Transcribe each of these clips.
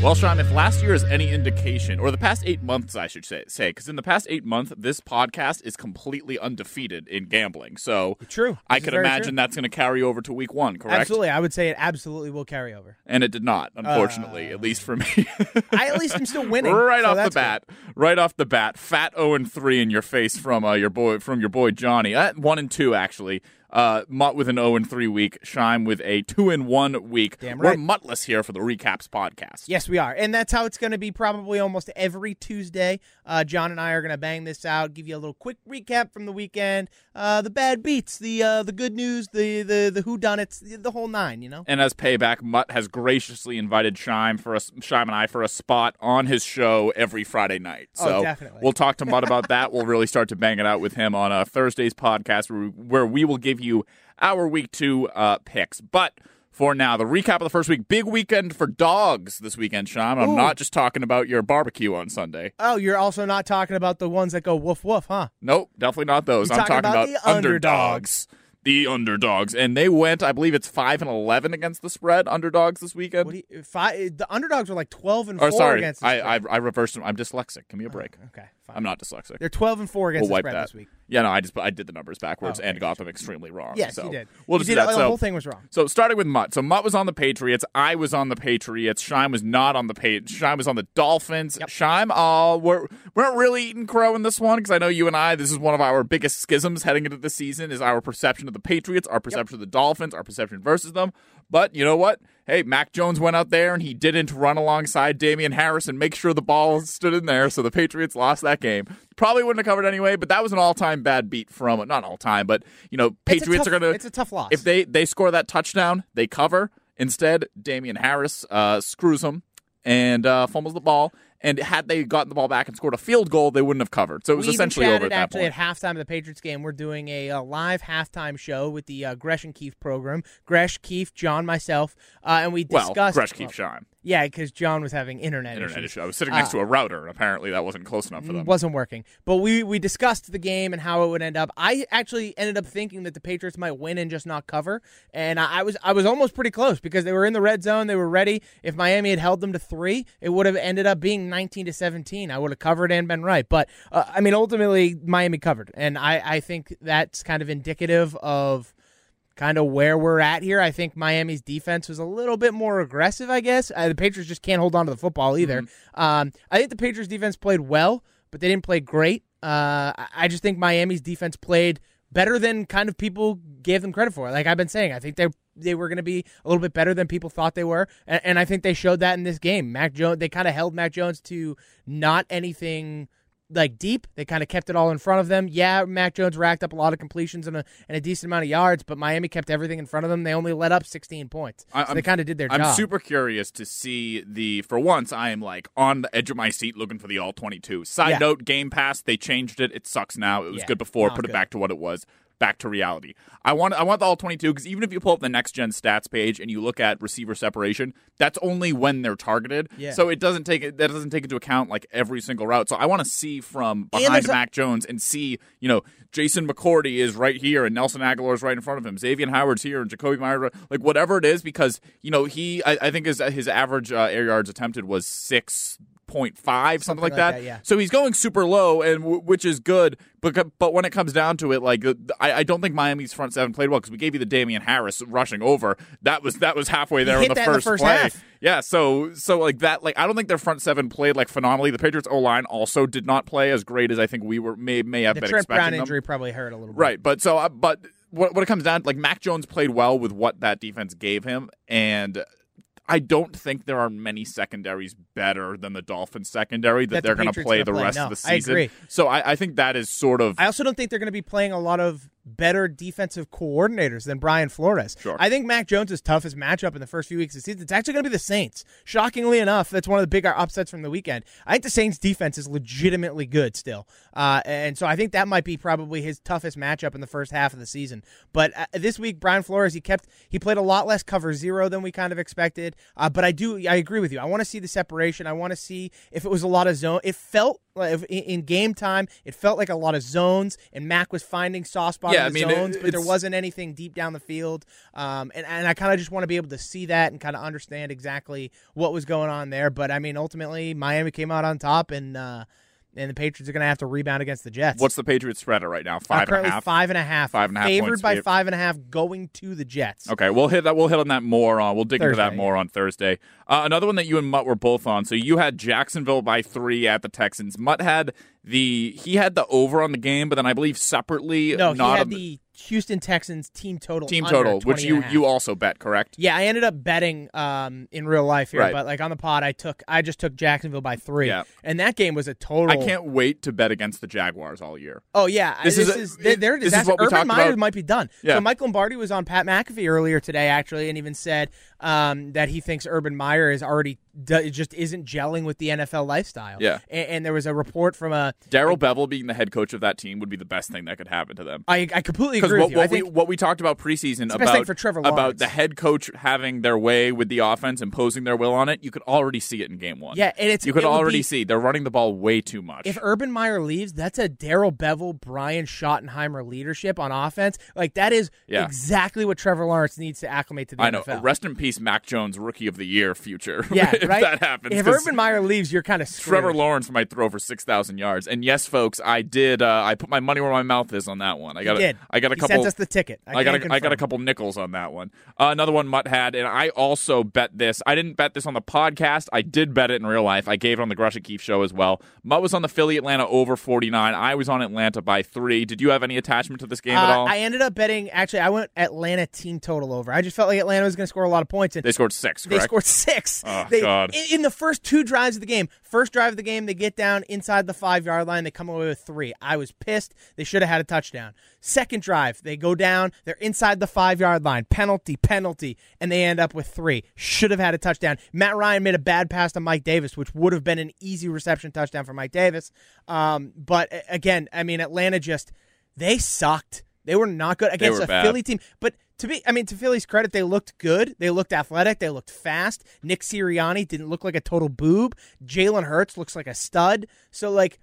Well, Sean, if last year is any indication, or the past eight months, I should say, because in the past eight months, this podcast is completely undefeated in gambling. So True. I This is could imagine true. that's going to carry over to week one, correct? Absolutely, I would say it absolutely will carry over. And it did not, unfortunately, at least for me. I at least I am still winning. right so off the bat, right off the bat, fat zero and three in your face from uh, your boy from your boy Johnny. Uh, one and two actually. Uh, Mutt with an zero and three week. Shime with a two and one week. Damn We're right. muttless here for the recaps podcast. Yes, we are, and that's how it's going to be probably almost every Tuesday. Uh, John and I are going to bang this out, give you a little quick recap from the weekend, uh, the bad beats, the uh, the good news, the the the who done it, the whole nine. You know. And as payback, Mutt has graciously invited Shime for us, Shime and I for a spot on his show every Friday night. Oh, So definitely. we'll talk to Mutt about that. We'll really start to bang it out with him on uh, Thursday's podcast, where we, where we will give you our week two uh, picks. But for now, the recap of the first week. Big weekend for dogs this weekend, Sean. I'm Ooh. not just talking about your barbecue on Sunday. Oh, you're also not talking about the ones that go woof woof, huh? Nope, definitely not those. You're I'm talking talking about about, the underdogs. The underdogs, and they went. I believe it's five and eleven against the spread. Underdogs this weekend. What do you, five, the underdogs were like twelve and Or four sorry, against. the I, I spread. I reversed them. I'm dyslexic. Give me a break. okay, fine. I'm not dyslexic. They're twelve and four against We'll the spread that. this week. Yeah, no, I just I did the numbers backwards Oh, okay, and got them extremely wrong. Yes, so you did. We'll you just did do that. The So, whole thing was wrong. so starting with Mutt. So Mutt was on the Patriots. I was on the Patriots. Shime was not on the Patriots. Shime was on the Dolphins. Yep. Shime, uh, we're we weren't really eating crow in this one because I know you and I. This is one of our biggest schisms heading into the season. Is our perception of the Patriots, our perception of the Dolphins, our perception versus them. But you know what? Hey, Mac Jones went out there and he didn't run alongside Damien Harris and make sure the ball stood in there. So the Patriots lost that game. Probably wouldn't have covered anyway, but that was an all-time bad beat from not all time, but you know, Patriots tough- are gonna It's a tough loss. if they they score that touchdown, they cover. Instead, Damien Harris uh, screws them and uh, fumbles the ball. And had they gotten the ball back and scored a field goal, they wouldn't have covered. So it was we essentially over at that actually point. at halftime of the Patriots game. We're doing a, uh live halftime show with the uh, Gresh and Keefe program. Gresh, Keefe, John, myself, uh, and we well, discussed. Gresh keep well, shine. Yeah, because John was having internet, Internet issues. issue. I was sitting next Uh, to a router, and apparently that wasn't close enough for them. wasn't working. But we we discussed the game and how it would end up. I actually ended up thinking that the Patriots might win and just not cover, and I, I was I was almost pretty close because they were in the red zone. They were ready. If Miami had held them to three, it would have ended up being nineteen to seventeen. I would have covered and been right. But uh, I mean, ultimately Miami covered, and I I think that's kind of indicative of kind of where we're at here. I think Miami's defense was a little bit more aggressive, I guess. Uh, the Patriots just can't hold on to the football either. Um, I think the Patriots defense played well, but they didn't play great. Uh, I- I just think Miami's defense played better than kind of people gave them credit for. Like I've been saying, I think they they were going to be a little bit better than people thought they were, and, and I think they showed that in this game. Mac Jones, they kind of held Mac Jones to not anything like deep. They kind of kept it all in front of them. Yeah, Mac Jones racked up a lot of completions and a, and a decent amount of yards, but Miami kept everything in front of them. They only let up 16 points. I- so I'm- they kind of did their I'm job. super curious to see the. For once, I am like on the edge of my seat looking for the all 22. Side Yeah. note: Game Pass, they changed it. It sucks now. It was Yeah, good before. Put it back to what it was. Back to reality. I want. I want the all 22 because even if you pull up the next gen stats page and you look at receiver separation, that's only when they're targeted. Yeah. So it doesn't take that doesn't take into account like every single route. So I want to see from behind there's a- Mac Jones and see you know Jason McCourty is right here and Nelson Agholor is right in front of him. Xavien Howard's here and Jakobi Meyers, like whatever it is, because you know he I, I think his his average uh, air yards attempted was six point five something, like, like that. that, yeah. So he's going super low and w- which is good, but but when it comes down to it, like I, I don't think Miami's front seven played well because we gave you the Damien Harris rushing over. That was that was halfway there in the that in the first, first play. half. Yeah, so so like that, like I don't think their front seven played like phenomenally. The Patriots O line also did not play as great as I think we were may may have the been Trent expecting Brown them. injury probably hurt a little bit. Right, but so uh, but what what it comes down like Mac Jones played well with what that defense gave him, and I don't think there are many secondaries better than the Dolphins secondary that, That they're going to play the play. rest No, of the I season. agree. So I, I think that is sort of I also don't think they're going to be playing a lot of better defensive coordinators than Brian Flores. Sure. I think Mac Jones' toughest matchup in the first few weeks of the season, it's actually going to be the Saints. Shockingly enough, that's one of the bigger upsets from the weekend. I think the Saints' defense is legitimately good still. Uh, and so I think that might be probably his toughest matchup in the first half of the season. But uh, this week, Brian Flores, he kept, he played a lot less cover zero than we kind of expected. Uh, but I do, I agree with you. I want to see the separation. I want to see if it was a lot of zone. It felt in in game time, it felt like a lot of zones, and Mac was finding soft spots. Yeah, I the mean, it- zones, but there wasn't anything deep down the field. Um, and and I kind of just want to be able to see that and kind of understand exactly what was going on there. But I mean, ultimately, Miami came out on top, and uh, and the Patriots are going to have to rebound against the Jets. What's the Patriots spread at right now? Uh, Five and a half. five and a half, Five and a half favored by five and a half, going to the Jets. Okay, we'll hit that. We'll hit on that more. On we'll dig into that more on Thursday. Uh, another one that you and Mutt were both on. So you had Jacksonville by three at the Texans. Mutt had the he had the over on the game, but then I believe separately No, he had a- the Houston Texans team total. team total, which you and a half. you also bet correct. Yeah, I ended up betting um, in real life here, Right. but like on the pod, I took I just took Jacksonville by three, Yeah. and that game was a total. I can't wait to bet against the Jaguars all year. Oh yeah, This this, is is, a- they're, they're a this is what Urban Meyer about- might be done. Yeah. So Mike Lombardi was on Pat McAfee earlier today, actually, and even said um, that he thinks Urban Meyer is already d- just isn't gelling with the NFL lifestyle. Yeah. and, and there was a report from a. Darrell Bevell being the head coach of that team would be the best thing that could happen to them. I, I completely agree what, with you. I what we what we talked about preseason the best thing about for Trevor about the head coach having their way with the offense, imposing their will on it, you could already see it in game one. yeah, and it's you could it already be- see they're running the ball way too much. If Urban Meyer leaves, that's a Darrell Bevell, Brian Schottenheimer leadership on offense. Like that is Yeah. exactly what Trevor Lawrence needs to acclimate to the I know. NFL. Rest in peace, Mac Jones, rookie of the year future. yeah, if right. that happens. if Urban Meyer leaves, you're kind of Trevor Lawrence might throw for six thousand yards. And yes, folks, I did. Uh, I put my money where my mouth is on that one. I got. Did. I got a He couple. sent us the ticket. I, I got a, I got a couple nickels on that one. Uh, another one Mutt had, and I also bet this. I didn't bet this on the podcast. I did bet it in real life. I gave it on the Gresh and Keefe show as well. Mutt was on the Philly Atlanta over 49. I was on Atlanta by three. Did you have any attachment to this game at Uh, all? I ended up betting. Actually, I went Atlanta team total over. I just felt like Atlanta was going to score a lot of points, and they scored six, They scored six. Oh, they, God. In, the first two drives of the game, first drive of the game, they get down inside the five yard line. They come away with three. I was pissed. They should have had a touchdown. Second drive, they go down. They're inside the five yard line. Penalty, penalty, and they end up with three. Should have had a touchdown. Matt Ryan made a bad pass to Mike Davis, which would have been an easy reception touchdown for Mike Davis. Um, but again, I mean, Atlanta just they sucked. They were not good against were a bad. Philly team. But to be, I mean, to Philly's credit, they looked good. They looked athletic. They looked fast. Nick Sirianni didn't look like a total boob. Jalen Hurts looks like a stud. So like,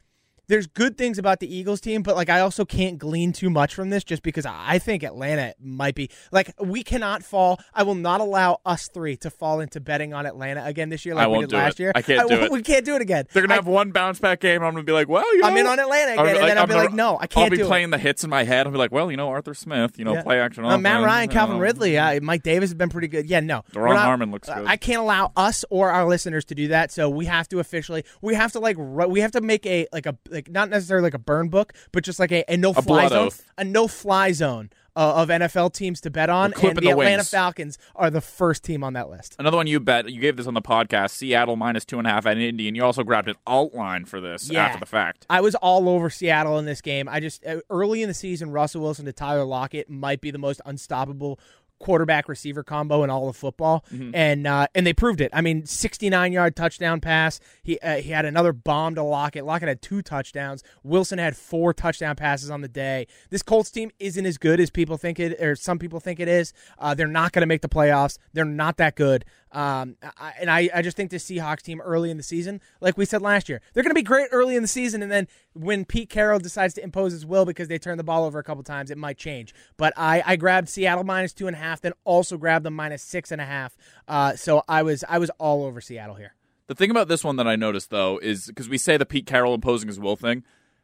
there's good things about the Eagles team, but like I also can't glean too much from this just because I think Atlanta might be like we cannot fall. I will not allow us three to fall into betting on Atlanta again this year like I we did last it. year. I can't do it. We can't do it again. They're gonna I- have one bounce back game. and I'm gonna be like, well, you know, I'm in on Atlanta again, I'm and then I'll I'm be gonna- like, no, I can't. I'll be do it. playing the hits in my head. I'll be like, well, you know, Arthur Smith, you know, Yeah. play action. Uh, Matt offense, Ryan, Calvin know. Ridley, uh, Mike Davis has been pretty good. Yeah, no, Duron Harmon looks good. I can't allow us or our listeners to do that. So we have to officially, we have to like, we have to make a like a like not necessarily like a burn book, but just like a, a no fly zone, oath. a no fly zone uh, of NFL teams to bet on, and the, the Atlanta wings. Falcons are the first team on that list. Another one you bet. You gave this on the podcast. Seattle minus two and a half at Indy, and you also grabbed an alt line for this Yeah. after the fact. I was all over Seattle in this game. I just uh, early in the season, Russell Wilson to Tyler Lockett might be the most unstoppable quarterback receiver combo in all of football, and uh, and they proved it. I mean, 69 yard touchdown pass. He uh, he had another bomb to Lockett. Lockett had two touchdowns. Wilson had four touchdown passes on the day. This Colts team isn't as good as people think it, or some people think it is. Uh, they're not going to make the playoffs. They're not that good. Um, I, and I, I just think the Seahawks team early in the season, like we said last year, they're going to be great early in the season, and then when Pete Carroll decides to impose his will because they turn the ball over a couple times, it might change. But I, I grabbed Seattle minus two and a half, then also grabbed them minus six and a half. Uh, so I was I was all over Seattle here. The thing about this one that I noticed though is because we say the Pete Carroll imposing his will thing,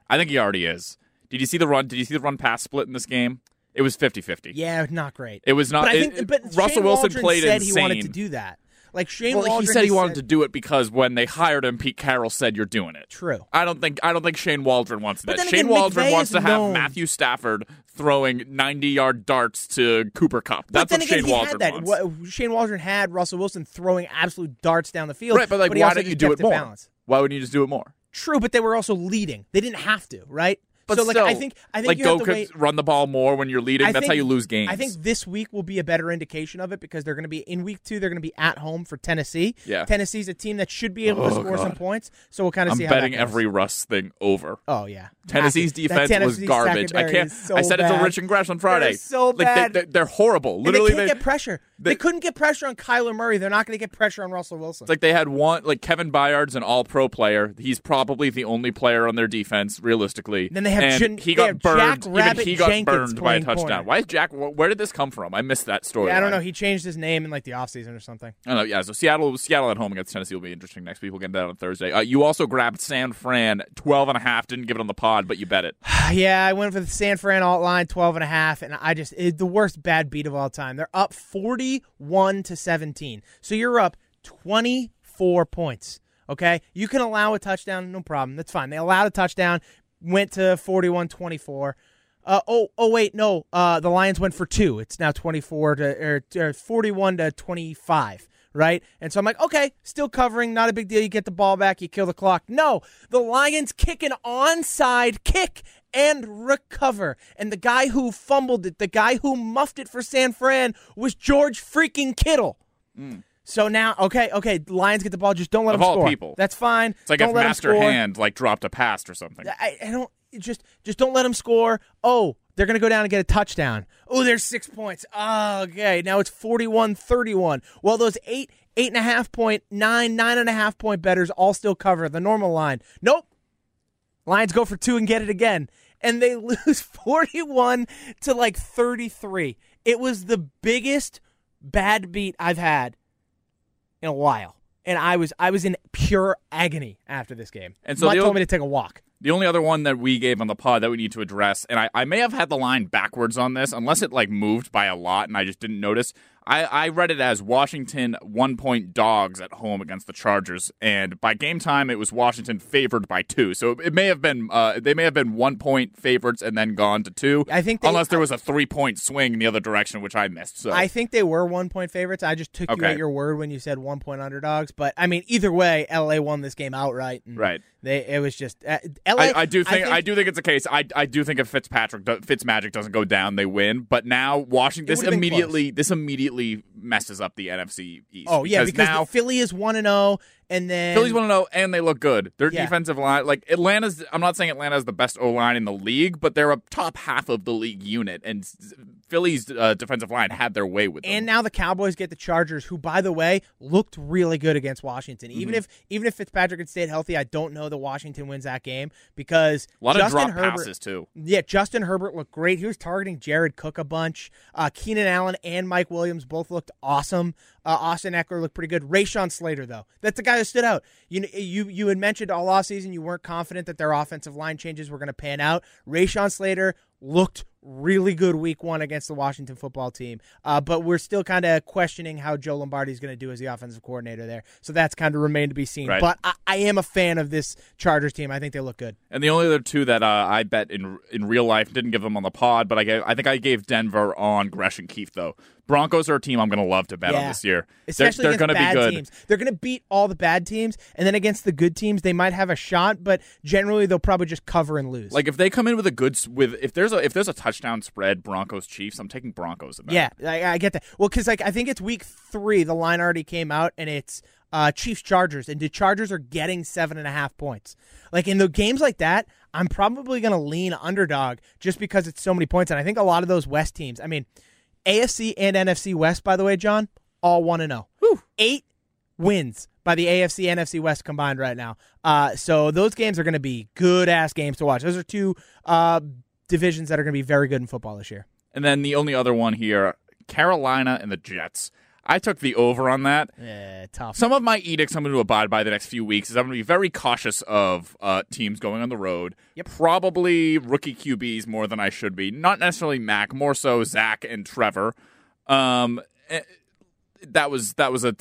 I think he already is. Did you see the run? Did you see the run pass split in this game? It was 50-50. Yeah, not great. It was not. but I think, it- but Russell Shane Wilson Waldron played said insane. he wanted to do that. Like Shane well, he said he wanted to do it because when they hired him, Pete Carroll said you're doing it. True. I don't think I don't think Shane Waldron wants that. Shane again, Waldron McVay wants to have known- Matthew Stafford throwing 90 yard darts to Cooper Kupp. But That's then what again, Shane he Waldron had that. wants. Shane Waldron had Russell Wilson throwing absolute darts down the field. right, but like, he why don't you do it more? balanced. Why wouldn't you just do it more? True, but they were also leading. They didn't have to, right? But so like still, I think I think like you go have to wait. run the ball more when you're leading. I That's think- how you lose games. I think this week will be a better indication of it because they're going to be in week two. They're going to be at home for Tennessee. Yeah. Tennessee's a team that should be able to Oh, score some points. So we'll kind of I'm see how betting every Russ thing over. Oh yeah, Tennessee's defense was garbage. I can't. so I said it to bad. Rich and Gresh on Friday. They're so like bad. They, they, are horrible. And Literally, they can't they, get pressure. They, they- couldn't get pressure on Kyler Murray. They're not going to get pressure on Russell Wilson. It's like they had one, like Kevin Byard's an all pro player. He's probably the only player on their defense, realistically. then they have and Jan- he got burned. Even he got Jenkins burned by a touchdown. corner. Why is Jack? Where did this come from? I missed that story. Yeah, I don't know. He changed his name in like the offseason or something. I don't know. Yeah, so Seattle, Seattle at home against Tennessee will be interesting next week. We'll get that on Thursday. Uh, you also grabbed San Fran 12 and a half. Didn't give it on the pod, but you bet it. Yeah, I went for the San Fran alt line 12 and a half and I just it's the worst bad beat of all time. They're up 41 to 17. So you're up 24 points. Okay? You can allow a touchdown, no problem. That's fine. They allowed a touchdown, went to 41-24. Uh, oh, oh wait, no. Uh, the Lions went for two. It's now 24 to or, or 41 to 25 right? And so I'm like, okay, still covering, not a big deal. You get the ball back, you kill the clock. No, the Lions kick an onside kick and recover. And the guy who fumbled it, the guy who muffed it for San Fran was George freaking Kittle. So now, okay, okay, Lions get the ball, just don't let Of them all score. people. That's fine. It's like don't if let Master. Hand like dropped a pass or something. I, I don't just just don't let them score. Oh, they're gonna go down and get a touchdown. Oh, there's six points. Oh, okay, now it's 41-31. Well, those eight, eight and a half point, nine, nine and a half point betters all still cover the normal line. Nope. Lions go for two and get it again. And they lose 41 to like 33. It was the biggest bad beat I've had in a while. And I was I was in pure agony after this game. And so Mutt the told old- me to take a walk. The only other one that we gave on the pod that we need to address, and I, I may have had the line backwards on this, unless it like moved by a lot and I just didn't notice. I, I read it as Washington one point dogs at home against the Chargers, and by game time it was Washington favored by two. So it may have been uh, they may have been one point favorites and then gone to two. I think they- unless there was a three point swing in the other direction, which I missed. So I think they were one point favorites. I just took you at your word when you said one point underdogs. But I mean, either way, LA won this game outright. and right. They it was just uh, LA. I, I do think I, do think it's a case. I, I do think if Fitzpatrick do, Fitzmagic doesn't go down, they win. But now Washington, this immediately this immediately messes up the NFC East. Oh yeah, because now Philly is one and zero, and then Phillies want to oh, know, and they look good. Their Yeah. defensive line, like Atlanta's. I'm not saying Atlanta's the best O line in the league, but they're a top half of the league unit, and s- Philly's uh, defensive line had their way with them. And now the Cowboys get the Chargers, who, by the way, looked really good against Washington. Mm-hmm. Even if even if Fitzpatrick had stayed healthy, I don't know that Washington wins that game because a lot Justin of drop Herbert, passes too. Yeah, Justin Herbert looked great. He was targeting Jared Cook a bunch. Uh, Keenan Allen and Mike Williams both looked awesome. Uh, Austin Ekeler looked pretty good. Rashawn Slater, though, that's the guy who stood out. You you you had mentioned all offseason you weren't confident that their offensive line changes were going to pan out. Rashawn Slater looked really good week one against the Washington football team. Uh, but we're still kind of questioning how Joe Lombardi is going to do as the offensive coordinator there. So that's kind of remained to be seen. Right. But I, I am a fan of this Chargers team. I think they look good. And the only other two that uh, I bet in in real life didn't give them on the pod, but I gave I think I gave Denver on Gresham Keefe though. Broncos are a team I'm going to love to bet on this year. especially they're, they're going to be good. teams. They're going to beat all the bad teams, and then against the good teams, they might have a shot, but generally they'll probably just cover and lose. Like if they come in with a good with if there's a if there's a touchdown spread Broncos Chiefs, I'm taking Broncos in that. yeah, I, I get that. Well, because like I think it's week three, the line already came out, and it's uh, Chiefs Chargers, and the Chargers are getting seven and a half points. Like in the games like that, I'm probably going to lean underdog just because it's so many points, and I think a lot of those West teams. I mean, AFC and NFC West, by the way, John, all one and zero. Eight wins by the AFC NFC West combined right now. Uh, so those games are going to be good ass games to watch. Those are two uh, divisions that are going to be very good in football this year. And then the only other one here, Carolina and the Jets. I took the over on that. Yeah, tough. Some of my edicts I'm going to abide by the next few weeks is I'm going to be very cautious of uh, teams going on the road. Yep. Probably rookie QBs more than I should be. Not necessarily Mac, more so Zach and Trevor. Um, eh, that was that was a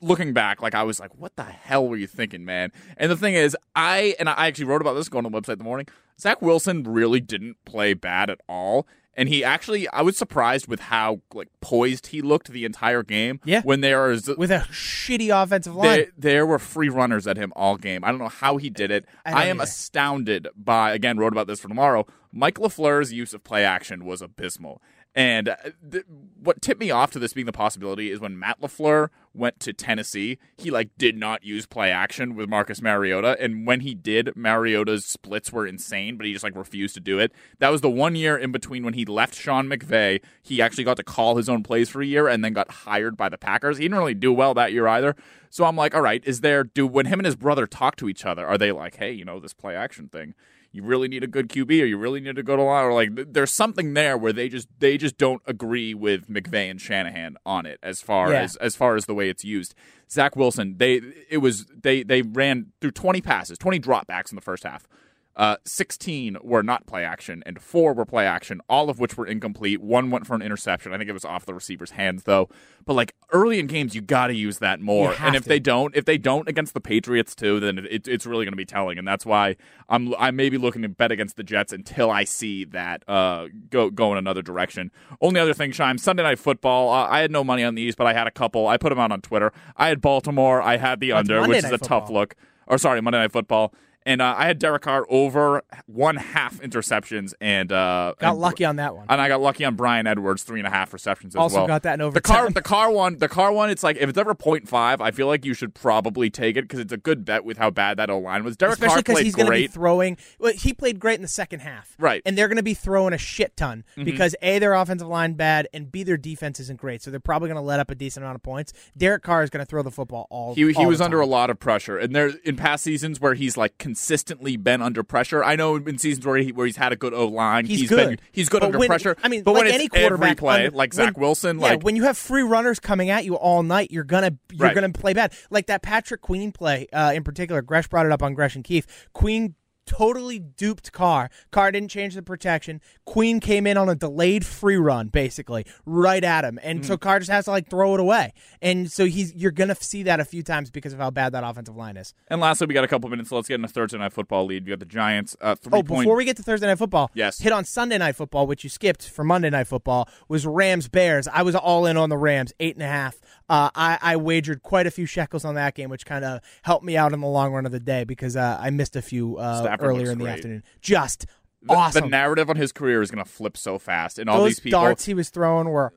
looking back. Like I was like, what the hell were you thinking, man? And the thing is, I and I actually wrote about this going on the website in the morning. Zach Wilson really didn't play bad at all. And he actually, I was surprised with how like poised he looked the entire game. Yeah. When there was With a shitty offensive line. there, there were free runners at him all game. I don't know how he did it. I I, am either. astounded by again wrote about this for tomorrow. Mike Lafleur's use of play action was abysmal. And uh, th- what tipped me off to this being the possibility is when Matt Lafleur went to Tennessee, he like did not use play action with Marcus Mariota, and when he did, Mariota's splits were insane, but he just like refused to do it. That was the one year in between when he left Sean McVay. He actually got to call his own plays for a year, and then got hired by the Packers. He didn't really do well that year either. So I'm like, all right, is there do when him and his brother talk to each other, are they like, hey, you know, this play action thing? You really need a good QB, or you really need to go to line, or like there's something there where they just they just don't agree with McVay and Shanahan on it as far Yeah. as as far as the way it's used. Zach Wilson, they it was they they ran through 20 passes, 20 dropbacks in the first half. Uh, 16 were not play action, and four were play action, all of which were incomplete. One went for an interception. I think it was off the receiver's hands, though. But like early in games, you got to use that more. And if to. they don't, if they don't against the Patriots too, then it, it's really going to be telling. And that's why I'm I may be looking to bet against the Jets until I see that uh, go go in another direction. Only other thing, Shime, Sunday Night Football. Uh, I had no money on these, but I had a couple. I put them out on Twitter. I had Baltimore. I had the That's under, Monday which is a tough look. Or sorry, Monday Night Football. And uh, I had Derek Carr over one half interceptions and uh, Got and- lucky on that one. and I got lucky on Bryan Edwards three and a half receptions as Also well. got that in The car, the car one, the car one. It's like if it's ever 0.5, I feel like you should probably take it because it's a good bet with how bad that O line was. Derek Especially Carr played he's to be great. throwing. Well, he played great in the second half, Right. Mm-hmm. And they're going to be throwing a shit ton because a their offensive line bad and b their defense isn't great, so they're probably going to let up a decent amount of points. Derek Carr is going to throw the football all. he he all was under a lot of pressure, and there in past seasons where he's like consistently been under pressure. I know in seasons where he where he's had a good O line, He's been he's good But under when- pressure. I mean, but like when it's any quarterback play, under- like Zach when- Wilson, yeah, like when you have free runners coming at you all night, you're gonna you're Right. gonna play bad. Like that Patrick Queen play uh, in particular. Gresh brought it up on Gresh and Keefe. Queen totally duped Carr. Carr didn't change the protection. Queen came in on a delayed free run, basically right at him, and Mm. so Carr just has to like throw it away. And so he's you're gonna see that a few times because of how bad that offensive line is. And lastly, we got a couple minutes. So let's get in a Thursday night football lead. You got the Giants. Uh, three Oh, point. before we get to Thursday night football, Yes. hit on Sunday night football, which you skipped for Monday night football, was Rams Bears. I was all in on the Rams, eight and a half. Uh, I, I wagered quite a few shekels on that game, which kind of helped me out in the long run of the day because uh, I missed a few uh, Earlier in the great. afternoon. Just the, awesome. the narrative on his career is going to flip so fast, and all Those these people darts he was throwing were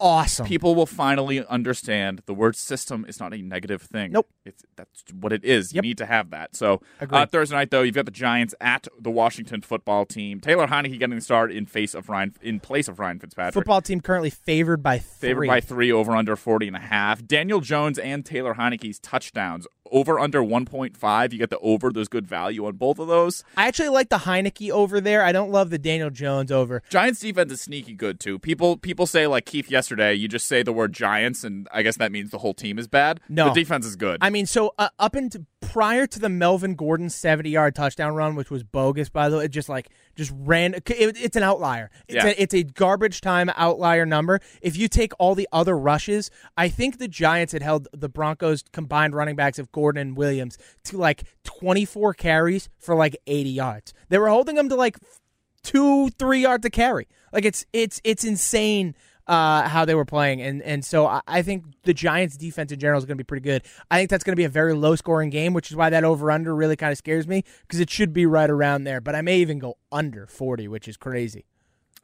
awesome. people will finally understand the word system is not a negative thing. Nope. It's that's what it is. Yep. You need to have that. So uh, Thursday night though, you've got the Giants at the Washington football team. Taylor Heinicke getting the start in face of Ryan in place of Ryan Fitzpatrick. Football team currently favored by three. Favored by three over under 40 and a half. Daniel Jones and Taylor Heinicke's touchdowns over under 1.5. You get the over. There's good value on both of those. I actually like the Heinicke over there. I don't love the Daniel Jones over. Giants defense is sneaky good too. People people say like Keefe yesterday, you just say the word Giants and I guess that means the whole team is bad. No. The defense is good. I mean, so uh, up into prior to the Melvin Gordon seventy-yard touchdown run, which was bogus, by the way, it just like just ran. It, it's an outlier. It's, Yeah. a, it's a garbage time outlier number. If you take all the other rushes, I think the Giants had held the Broncos combined running backs of Gordon and Williams to like twenty-four carries for like eighty yards. They were holding them to like two, three yards to carry. Like it's it's it's insane uh, how they were playing, and and so I, I think the Giants' defense in general is going to be pretty good. I think that's going to be a very low scoring game, which is why that over under really kind of scares me because it should be right around there. But I may even go under forty, which is crazy.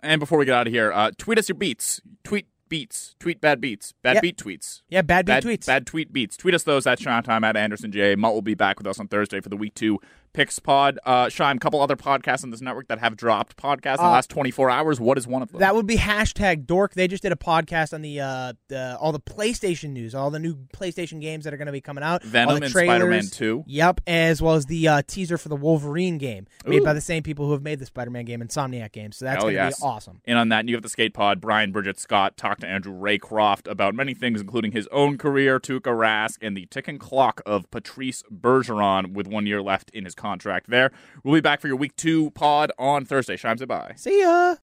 And before we get out of here, uh, tweet us your beats. Tweet beats. Tweet bad beats. Bad Yep. beat tweets. Yeah, bad beat Bad, tweets. bad tweet beats. Tweet us those at Shine Time at Anderson J. Mutt will be back with us on Thursday for the week two picks pod. Uh, Shine, a couple other podcasts on this network that have dropped podcasts in the Uh, last 24 hours. What is one of them? That would be hashtag dork. They just did a podcast on the uh the all the PlayStation news, all the new PlayStation games that are going to be coming out. Venom and. Spider-Man 2. Yep, as well as the uh, teaser for the Wolverine game, made Ooh. by the same people who have made the Spider-Man game, Insomniac game. So that's Hell going to yes. be awesome. And on that, you have the skate pod. Brian Bridget Scott talked to Andrew Raycroft about many things, including his own career, Tuukka Rask, and the ticking clock of Patrice Bergeron with one year left in his contract there. We'll be back for your week two pod on Thursday. Shimes it by. See ya.